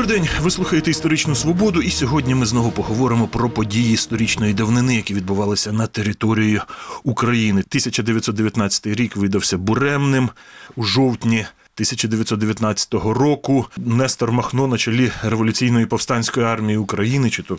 Добрий день, ви слухаєте історичну свободу, і сьогодні ми знову поговоримо про події історичної давнини, які відбувалися на території України. 1919 рік видався буремним у жовтні. 1919 року Нестор Махно на чолі революційної повстанської армії України, чи то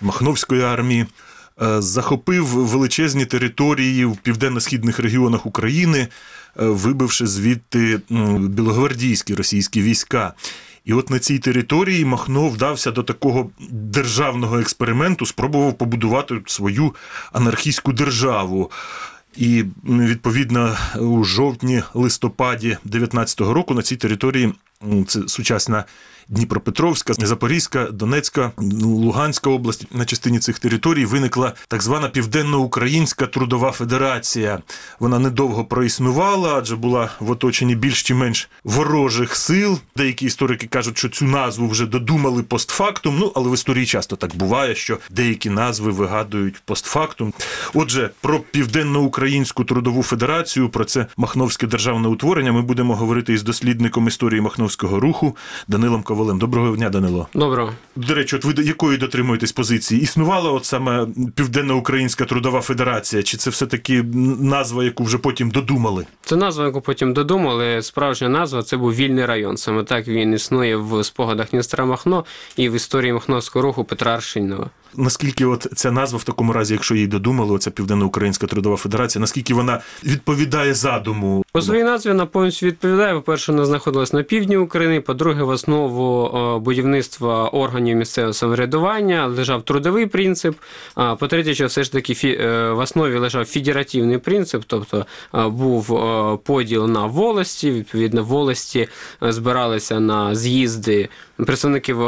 Махновської армії, е, захопив величезні території в південно-східних регіонах України, е, вибивши звідти білогвардійські російські війська. І от на цій території Махно вдався до такого державного експерименту, спробував побудувати свою анархійську державу. І відповідно у жовтні-листопаді 19-го року на цій території це сучасна Дніпропетровська, Запорізька, Донецька, Луганська область на частині цих територій виникла так звана Південно-Українська трудова федерація. Вона недовго проіснувала, адже була в оточенні більш чи менш ворожих сил. Деякі історики кажуть, що цю назву вже додумали постфактум. Ну але в історії часто так буває, що деякі назви вигадують постфактум. Отже, про Південно-Українську трудову федерацію, про це Махновське державне утворення. Ми будемо говорити із дослідником історії Махновського руху Данилом Ковалем. Доброго дня, Данило. Доброго. До речі, от ви до якої дотримуєтесь позиції? Існувала от саме Південно-Українська трудова федерація, чи це все-таки назва, яку вже потім додумали? Це назва, яку потім додумали. Справжня назва це був вільний район. Саме так він існує в спогадах Дністра Махно і в історії Махновського руху Петра Аршинова. Наскільки от ця назва в такому разі, якщо її додумали, оця Південно-Українська трудова федерація, наскільки вона відповідає задуму? По своїй назві вона повністю відповідає. По-перше, вона знаходилась на півдні України. По-друге, в основу е, будівництва органів місцевого самоврядування лежав трудовий принцип. А по-третє, що все ж таки е, в основі лежав федеративний принцип, тобто е, був поділ на волості. Відповідно, волості збиралися на з'їзди представників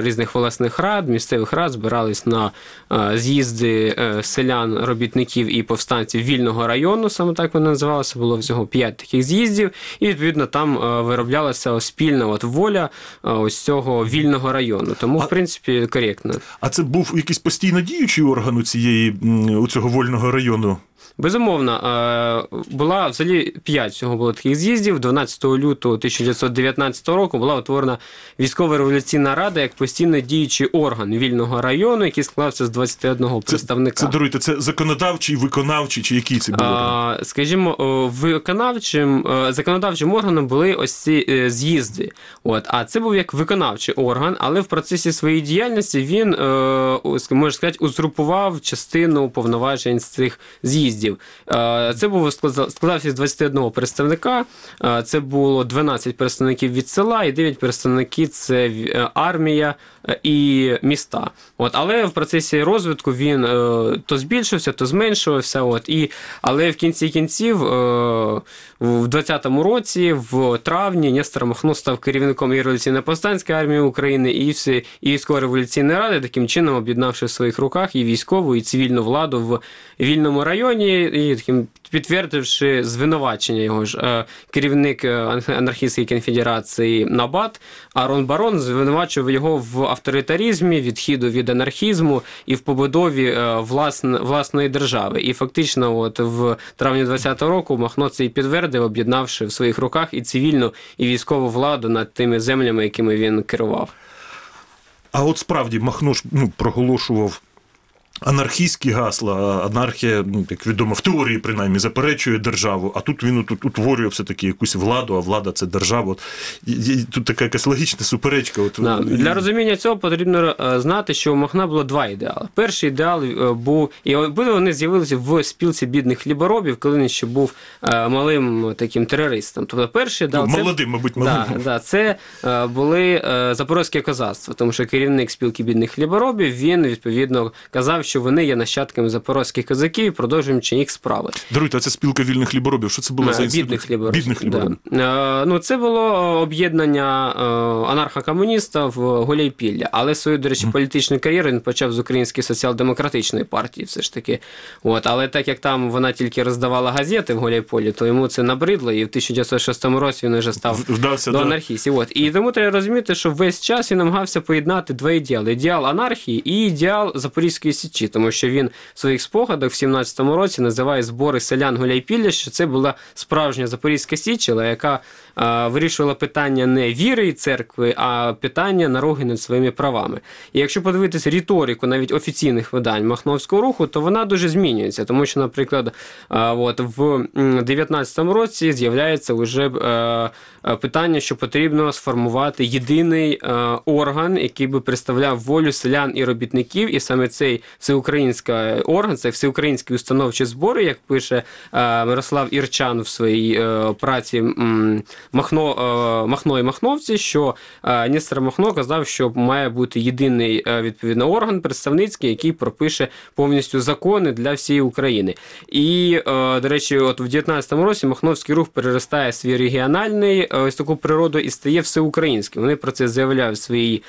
різних власних рад, місцевих рад збирались на з'їзди селян, робітників і повстанців вільного району, саме так воно називалося. Було всього п'ять таких з'їздів, і відповідно там вироблялася спільна от воля ось цього вільного району. Тому, А- в принципі, коректно. А це був якийсь постійно діючий орган у цієї у цього вольного району? Безумовно, е, була взагалі п'ять всього було таких з'їздів. 12 лютого 1919 року була утворена військова революційна рада як постійно діючий орган вільного району, який складався з 21 представника. Це даруйте, це законодавчий, виконавчий, чи який це був скажімо, виконавчим е, законодавчим органом були ось ці е, з'їзди. От, а це був як виконавчий орган, але в процесі своєї діяльності він можна сказати, узурпував частину повноважень з цих з'їздів. Е, Це був складався з 21 представника. Е, Це було 12 представників від села і 9 представників це е, армія і міста. От, але в процесі розвитку він то збільшився, то зменшувався. От, і, але в кінці кінців, в 20-му році, в травні, Нестор Махно став керівником і революційно-повстанської армії України, і, всі, і військово-революційної ради, таким чином об'єднавши в своїх руках і військову, і цивільну владу в вільному районі, і таким підтвердивши звинувачення його ж е, керівник е, анархістської конфедерації Набат Арон Барон звинувачував його в авторитаризмі, відхіду від анархізму і в побудові е, власн, власної держави. І фактично, от в травні 20-го року Махно це і підтвердив, об'єднавши в своїх руках і цивільну, і військову владу над тими землями, якими він керував. А от справді Махно ж ну, проголошував анархістські гасла, анархія, ну, як відомо, в теорії принаймні заперечує державу, а тут він тут утворює все-таки якусь владу, а влада це держава. От, і- і тут така якась логічна суперечка. От, Да. і- Для розуміння цього потрібно е, знати, що у Махна було два ідеали. Перший ідеал е, був, і обидва вони з'явилися в спілці бідних хліборобів, коли він ще був е, малим таким терористом. Тобто, перший ідеал ну, це- молодим, мабуть, молодим. Да, да, це були запорозьке козацтво, тому що керівник спілки бідних хліборобів він відповідно казав, що вони є нащадками запорозьких козаків і продовжуючи їх справи. Даруйте, а це спілка вільних хліборобів. Що це було за Е, інститут? Бідних хліборобів. Бідних хліборобів. Да. Е, Ну, це було об'єднання е, анархокомуністів Гуляйпілля. Але свою, до речі, політичну кар'єру він почав з Української соціал-демократичної партії, все ж таки. От. Але так як там вона тільки роздавала газети в Гуляйполі, то йому це набридло, і в 1906 році він вже став Вдався до до анархістів. От. І тому треба розуміти, що весь час він намагався поєднати два ідеали: ідеал анархії і ідеал Запорізької січі, тому що він в своїх спогадах в 17-му році називає збори селян Гуляйпілля, що це була справжня Запорізька Січ, але яка вирішувала питання не віри і церкви, а питання нароги над своїми правами. І якщо подивитися риторику навіть офіційних видань Махновського руху, то вона дуже змінюється, тому що, наприклад, от в 19 році з'являється вже е, е, питання, що потрібно сформувати єдиний е, орган, який би представляв волю селян і робітників, і саме цей всеукраїнський орган, це всеукраїнські установчі збори, як пише Мирослав Ірчан в своїй праці Махно, е, Махно і Махновці, що е, Нестор Махно казав, що має бути єдиний е, відповідно орган представницький, який пропише повністю закони для всієї України. І, до речі, от в 19-му році Махновський рух переростає свій регіональний ось таку природу і стає всеукраїнським. Вони про це заявляють в своїй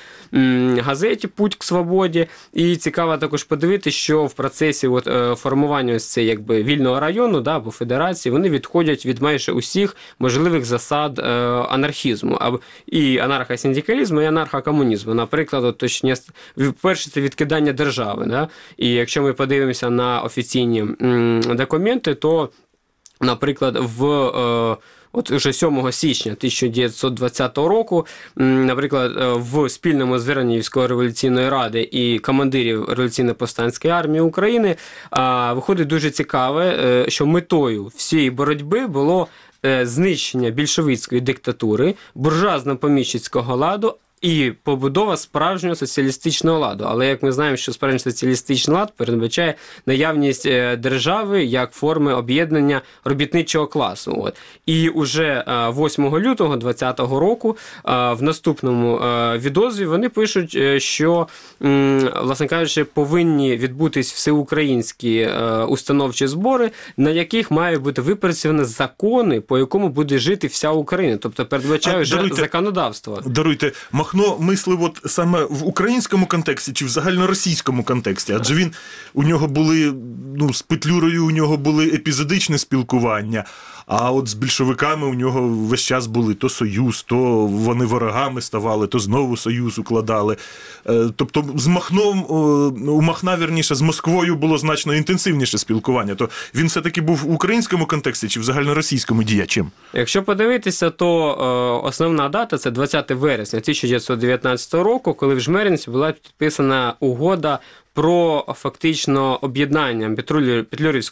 газеті Путь к свободі. І цікаво також подивитися, що в процесі от, формування ось цей якби вільного району да, або федерації вони відходять від майже усіх можливих засад е, анархізму, або і анархосиндикалізму, і анархокомунізму. Наприклад, точні, перше це відкидання держави. Да? І якщо ми подивимося на офіційні документи, то, наприклад, в. От уже 7 січня 1920 року, наприклад, е, в спільному зверненні військово-революційної ради і командирів революційно-повстанської армії України виходить дуже цікаве, е, що метою всієї боротьби було знищення більшовицької диктатури, буржуазно-поміщицького ладу. І побудова справжнього соціалістичного ладу. Але як ми знаємо, що справжній соціалістичний лад передбачає наявність е, держави як форми об'єднання робітничого класу. От і уже е, 8 лютого 2020 року е, в наступному е, відозві вони пишуть, е, що власне кажучи, повинні відбутись всеукраїнські е, установчі збори, на яких має бути випрацьовані закони, по якому буде жити вся Україна, тобто передбачає А, вже даруйте, законодавство. Даруйте, Махно мислив от саме в українському контексті чи в загальноросійському контексті, адже він у нього були ну з Петлюрою, у нього були епізодичне спілкування. А от з більшовиками у нього весь час були то союз, то вони ворогами ставали, то знову союз укладали. Е, Тобто, з Махном у Махна, вірніше, з Москвою було значно інтенсивніше спілкування. То він все-таки був в українському контексті чи в загальноросійському діячем? Якщо подивитися, то е, основна дата це 20 вересня 1919 року, коли в Жмеринці була підписана угода про фактично об'єднання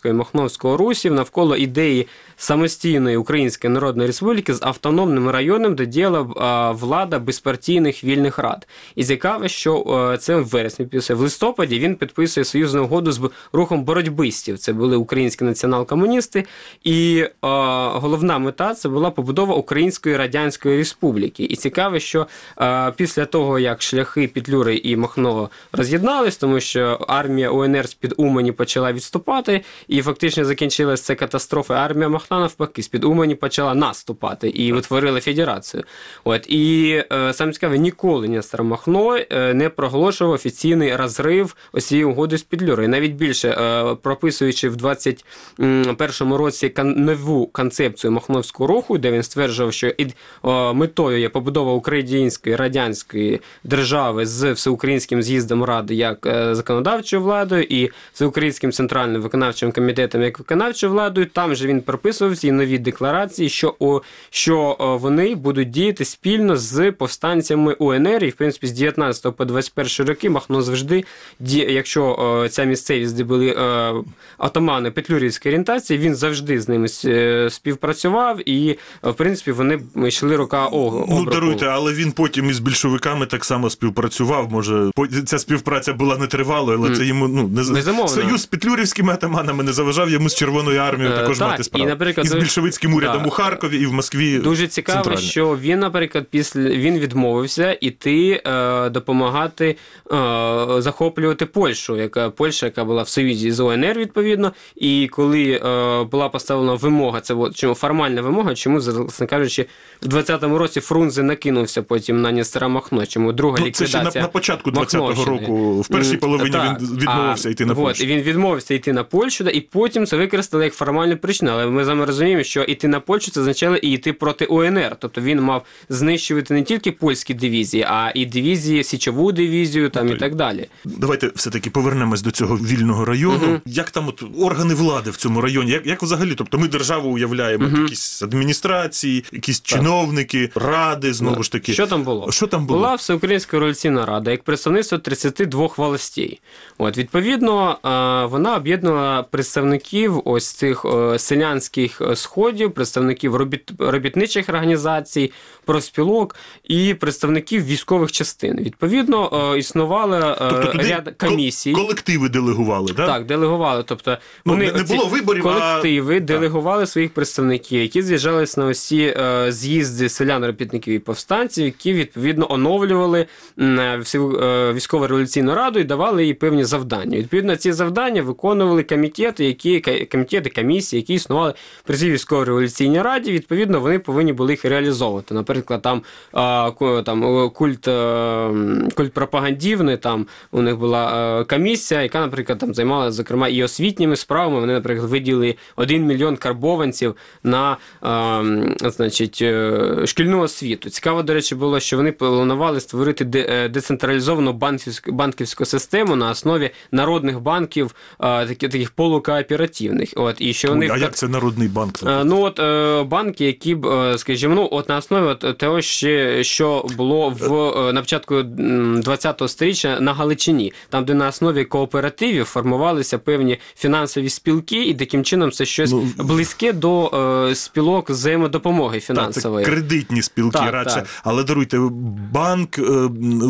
і Махновського русів навколо ідеї самостійної Української Народної Республіки з автономним районом, де діяла е, влада безпартійних вільних рад. І цікаво, що е, це в вересні підписує. В листопаді він підписує союзну угоду з рухом боротьбистів. Це були українські націонал-комуністи. І е, головна мета це була побудова Української Радянської Республіки. І цікаво, що після того, як шляхи Петлюри і Махно роз'єднались, тому що армія УНР з-під Умані почала відступати, і фактично закінчилася це катастрофа. Армія Махна навпаки з-під Умані почала наступати і утворили федерацію. От і е, саме цікаве, ніколи Нестор Махно е, не проголошував офіційний розрив ось цієї угоди з Петлюрою. Навіть більше е, прописуючи в 21 році нову концепцію Махновського руху, де він стверджував, що метою є побудова української радянської держави з всеукраїнським з'їздом ради як законодавчою владою і всеукраїнським центральним виконавчим комітетом як виконавчою владою. Там же він прописував ці нові декларації, що о, що вони будуть діяти спільно з повстанцями УНР, і в принципі з 19 по 21 роки Махно завжди ді- якщо о, ця місцевість, де були е, атамани Петлюрівської орієнтації, він завжди з ними е, співпрацював, і в принципі вони йшли рука об Ну, даруйте, але він потім із більшовиками так само співпрацював. Може, ця співпраця була нетривалою, але це йому ну не Безумовно. союз з петлюрівськими атаманами не заважав йому з Червоною армією Е, також так, мати і, справу. наприклад, з більшовицьким урядом у Харкові і в Москві. Дуже цікаво, центрально. що він, наприклад, після він відмовився іти е, допомагати е, захоплювати Польщу, яка Польща, яка була в союзі з ОНР, відповідно. І коли е, була поставлена вимога, це чому формальна вимога, чому власне кажучи, в 20-му році Фрунзе накинувся потім на Нестера Махно, чому друга Ну, це ще на, на початку 20-го року, в першій половині Волині Так, він відмовився а, йти на от, Польщу. І він відмовився йти на Польщу, да, і потім це використали як формальну причину. Але ми з вами розуміємо, що йти на Польщу це означало і йти проти УНР. Тобто він мав знищувати не тільки польські дивізії, а і дивізії, січову дивізію там і так далі. Давайте все-таки повернемось до цього вільного району. Як там от органи влади в цьому районі? Як, як взагалі? Тобто ми державу уявляємо, якісь адміністрації, якісь чиновники, ради, знову ж таки. Що там було? Що там було? Була Всеукраїнська революційна рада як представництво 32 властей. От, відповідно, е, вона об'єднала представників ось цих е, селянських е, сходів, представників робіт, робітничих організацій, профспілок і представників військових частин. Відповідно, існували Тобто ряд комісій. колективи делегували, да? Так, делегували. Тобто Ну, вони не- було виборів, а- колективи делегували своїх представників, які з'їжджалися на усі з'їзди селян, робітників і повстанців, які відповідно оновлювали всю е, військово-революційну раду і давали їй певні завдання. Відповідно, ці завдання виконували комітети, які комітети, комісії, які існували при цій військово-революційній раді. Відповідно, вони повинні були їх реалізовувати. Наприклад, там, там е, культ, е, культ пропагандівний, там у них була е, комісія, яка, наприклад, там займалася, зокрема, і освітніми справами. Вони, наприклад, виділили 1 мільйон карбованців на значить, шкільну освіту. Цікаво, до речі, було, що вони планували створити децентралізовану банківську, банківську систему на основі народних банків, такі- таких полукооперативних. От, і що Ой, а як це народний банк? Е, Ну от е, банки, які б, е, скажімо, ну от на основі от того, що було в на початку 20-го сторіччя на Галичині, там, де на основі кооперативів формувалися певні фінансові спілки, і таким чином це щось Ну, близьке до е, спілок взаємодопомоги Так, фінансової. кредитні спілки Так, радше. так. Але даруйте, банк,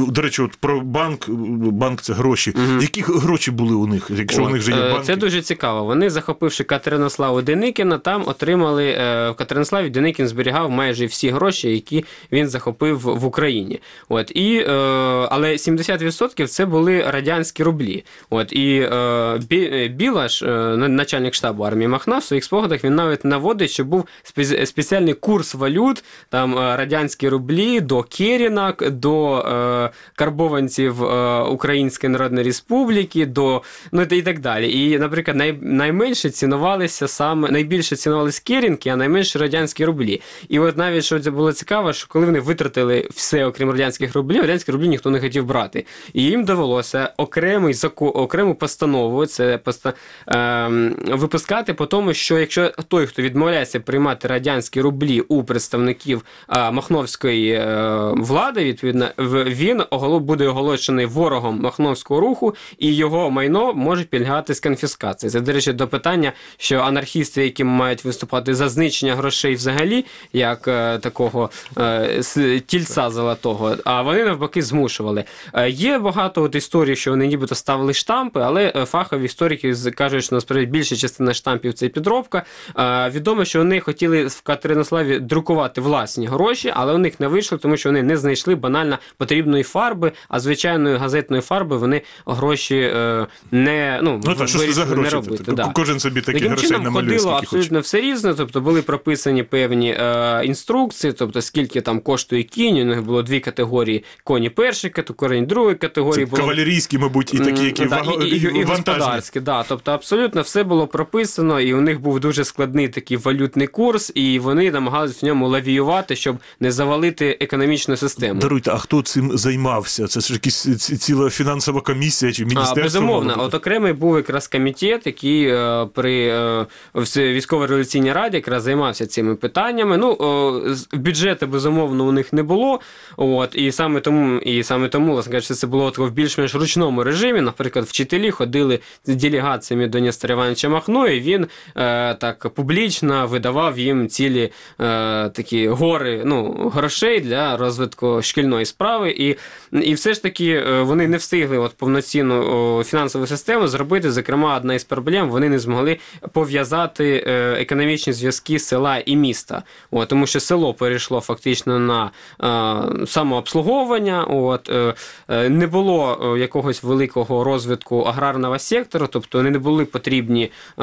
до речі, от про банк, банк це гроші. Які гроші були у них, якщо у них вже є е, банки? Це дуже цікаво. Вони, захопивши Катеринославу Деникіна, там отримали е, в Катеринославі Деникін зберігав майже всі гроші, які він захопив в Україні. От і е, але 70% це були радянські рублі. От і Бі- Білаш, начальник штабу армії Махна, в своїх спогадах він навіть наводить, що був спеціальний курс валют, там радянські рублі до Керінак, до карбованців Української Народної Республіки, до ну і так далі. І, наприклад, най, найменше цінувалися саме найбільше цінувалися керінки, а найменше радянські рублі. І от навіть що це було цікаво, що коли вони витратили все, окрім радянських рублів, радянські рублі ніхто не хотів брати. І їм довелося окремий окрему постанову це поста, ем, випускати по тому, що якщо той, хто відмовляється приймати радянські рублі у представників а, Махновської е, влади, відповідно, він буде оголошений ворогом Махновського руху, і його майно може підлягати з конфіскації. Це, до речі, до питання, що анархісти, які мають виступати за знищення грошей взагалі, як е, такого е, тільця золотого, а вони навпаки змушували. Е, є багато от історій, що вони нібито ставили штампи, але е, фахові історики кажуть, що насправді більша частина штампів це підробка. Е, відомо, що вони хотіли в Катеринославі друкувати власні гроші, але у них не вийшло, тому що вони не знайшли банально потрібної фарби, а звичайної газетної фарби вони гроші е, не ну, Ну так, що це за вирішили не робити. Тобто да. Кожен собі такі Таким грошей намалює, ходило скільки хоче. абсолютно все різне, тобто були прописані певні е, інструкції, тобто скільки там коштує кінь, у них було дві категорії: коні першої категорії, другої категорії. Це було... кавалерійські, мабуть, і такі, які Да, ваго- і, і, і, і господарські, да. Тобто абсолютно все було прописано, і у них був дуже складний такий валютний курс, і вони намагалися в ньому лавіювати, щоб не завалити економічну систему. Даруйте, а хто цим займався? Це ж якась ці- ціла фінансова комісія чи міністерство? А, безумовно, от окремий був якраз комітет, який е, при е, військово-революційній раді якраз займався цими питаннями. Ну, бюджету, безумовно, у них не було. От, і саме тому, і саме тому, власне кажучи, це було в більш-менш ручному режимі. Наприклад, вчителі ходили з делегаціями до Нестора Івановича Махно, і він е, так публічно видавав їм цілі такі гори ну, грошей для розвитку шкільної справи. І, і все ж таки вони не встигли от повноцінну фінансову систему зробити. Зокрема, одна із проблем вони не змогли пов'язати е, економічні зв'язки села і міста. От, тому що село перейшло фактично на е, самообслуговування. От, е, не було якогось великого розвитку аграрного сектору, тобто вони не були потрібні е,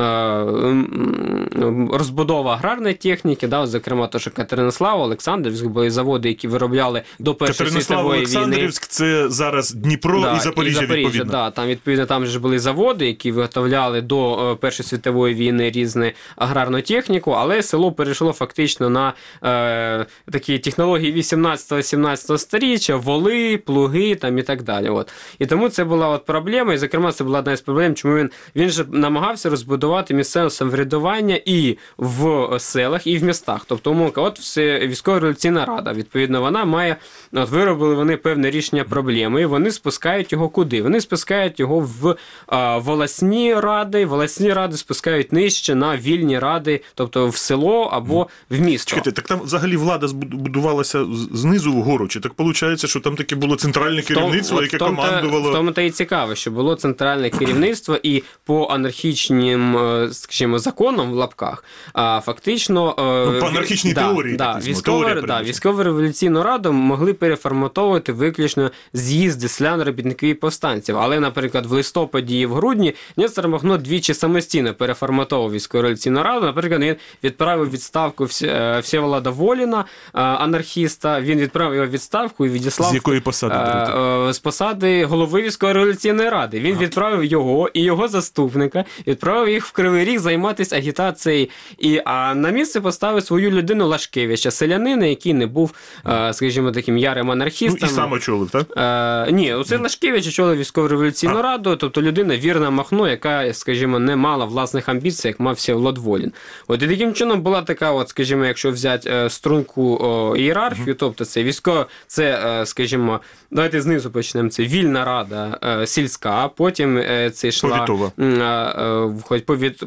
розбудова аграрної техніки, да, зокрема, то, що Катеринослава, Олександрівськ були заводи, які виробляли до Першої світової війни. Олександрівськ це зараз Дніпро Да, і Запоріжжя, Запоріжжя, да, там відповідно там ж були заводи, які виготовляли до е, Першої світової війни різну аграрну техніку, але село перейшло фактично на е, такі технології 18-17 сторіччя, воли, плуги там і так далі. От. І тому це була от проблема, і зокрема це була одна із проблем, чому він, він же намагався розбудувати місцеве самоврядування і в селах, і в містах. Тобто, умовка, от все військова революційна рада. Відповідно, вона має от виробили вони певне рішення проблеми, і вони спускають його куди? Вони спускають його в а, волосні ради. Волосні ради спускають нижче на вільні ради, тобто в село або в місто. Чекайте, так там взагалі влада збуд- будувалася знизу вгору. Чи так виходить, що там таке було центральне керівництво, яке командувало? В тому та і цікаво, що було центральне керівництво, і по анархічним, е, скажімо, законам в лапках, а фактично е, Ну, по анархічній да, теорії, да, військово, теорія да, військово-революційну раду могли переформатовувати виключно з'їзди селян, робітників і повстанців. Але, наприклад, в листопаді і в грудні Нестор Махно двічі самостійно переформатовував військово-революційну раду. Наприклад, він відправив відставку Всі- е, Всеволода Воліна, е, анархіста. Він відправив його відставку і відіслав З якої посади? речі? Е, з посади голови військово-революційної ради. Він відправив його і його заступника, відправив їх в Кривий Ріг займатися агітацією. І, а на місце поставив свою людину Лашкевича, селянина, який не був, е, скажімо, таким ярим Ну, анархістом. і сам очолив, так? Ні, оце Лашкевич очолив військово-революційну раду, тобто людина вірна Махно, яка, скажімо, не мала власних амбіцій, як мав Всеволод Волін. От і таким чином була така, от, скажімо, якщо взяти е, струнку о, ієрархію, тобто це військо, це, е, скажімо, давайте знизу почнемо. Це вільна рада е, сільська, потім е, це йшла Повітова.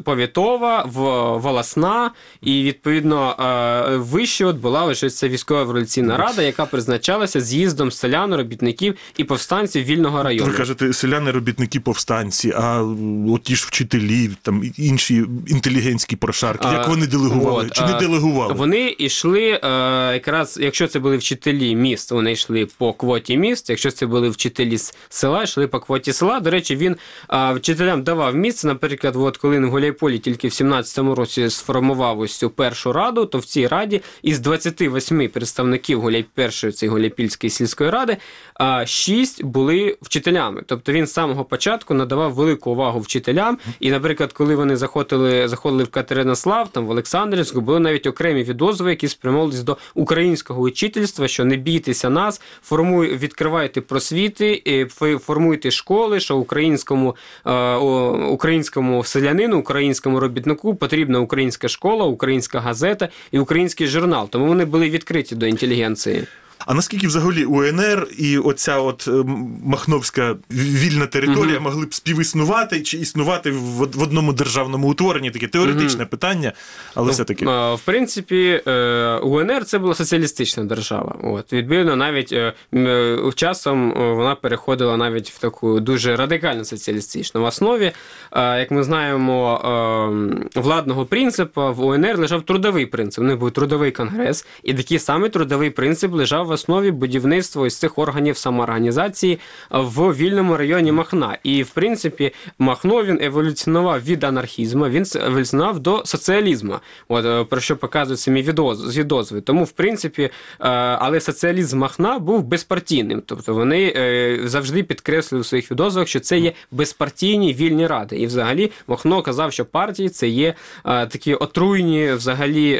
повітова, в, волосна, і відповідно вище от була лише ця військова революційна рада, яка призначалася з'їздом селян, робітників і повстанців вільного району. Кажете, селяни, робітники, повстанці, а от ті ж вчителі, там інші інтелігентські прошарки, як вони делегували? от, Чи не делегували? Вони йшли е, якраз, якщо це були вчителі міст, вони йшли по квоті міст. Якщо це були вчителі з села, йшли по квоті села. До речі, він е, вчителям давав місце. Наприклад, от коли в Гуляйполі тільки в 17-му році сформував ось цю першу раду, то в цій раді із 28 представників Гуляй першої цієї Гуляйпільської сільської ради, а 6 були вчителями. Тобто він з самого початку надавав велику увагу вчителям. І, наприклад, коли вони заходили, заходили в Катеринослав, там в Олександрівську, були навіть окремі відозви, які спрямовувалися до українського учительства, що не бійтеся нас, формуй, відкривайте просвіти, і фи- формуйте школи, що українському, е, українському селянину, українському робітнику потрібна українська школа, українська газета і український журнал. Тому вони були відкриті до інтелігенції. А наскільки взагалі УНР і оця от е, Махновська вільна територія могли б співіснувати чи існувати в, одному державному утворенні? Таке теоретичне питання, але все-таки. Е, В принципі, е, УНР це була соціалістична держава. От відповідно, навіть часом вона переходила навіть в таку дуже радикально соціалістичну в основі. Як ми знаємо, владного принципу в УНР лежав трудовий принцип. У них був трудовий конгрес, і такий самий трудовий принцип лежав в основі будівництва ось цих органів самоорганізації в вільному районі Махна. І в принципі, Махно він еволюціонував від анархізму, він еволюціонував до соціалізму. От е, про що показують самі відоз- відозви. Тому, в принципі, е, але соціалізм Махна був безпартійним. Тобто вони е, завжди підкреслили у своїх відозвах, що це є безпартійні вільні ради. І взагалі Махно казав, що партії це є такі отруйні взагалі,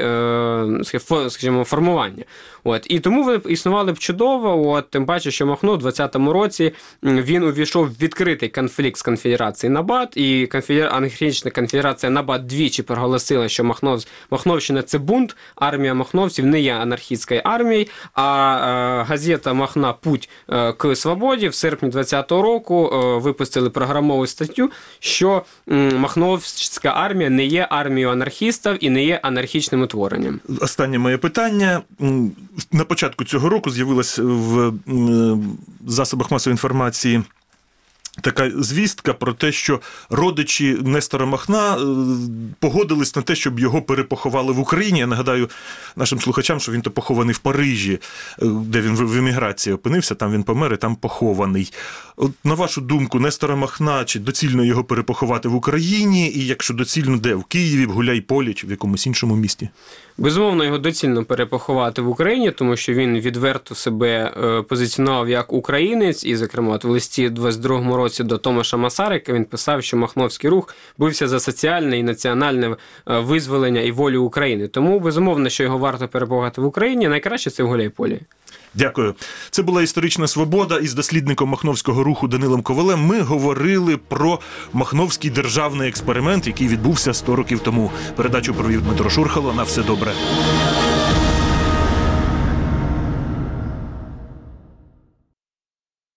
скажімо, формування. От і тому вони існували б чудово. От тим паче, що Махно у 20-му році він увійшов в відкритий конфлікт з конфедерацією Набат, і конфедер... анархічна конфедерація Набат двічі проголосила, що Махнов... Махновщина це бунт, армія махновців не є анархістською армією. А е, газета Махна Путь е, к свободі в серпні 20-го року е, випустили програмову статтю, що Махновська армія не є армією анархістів і не є анархічним утворенням. Останнє моє питання. На початку цього року з'явилася в засобах масової інформації. Така звістка про те, що родичі Нестора Махна е, погодились на те, щоб його перепоховали в Україні. Я нагадаю нашим слухачам, що він то похований в Парижі, е, де він в еміграції опинився, там він помер і там похований. От, на вашу думку, Нестора Махна, чи доцільно його перепоховати в Україні? І якщо доцільно, де? В Києві, в Гуляйполі чи в якомусь іншому місті? Безумовно, його доцільно перепоховати в Україні, тому що він відверто себе е, позиціонував як українець, і, зокрема, от в листі 22-му році році до Томаша Масарика. Він писав, що Махновський рух бився за соціальне і національне е, визволення і волю України. Тому безумовно, що його варто перебувати в Україні. Найкраще це в Гуляйполі. Дякую. Це була історична свобода. Із дослідником Махновського руху Данилом Ковалем ми говорили про Махновський державний експеримент, який відбувся 100 років тому. Передачу провів Дмитро Шурхало. На все добре.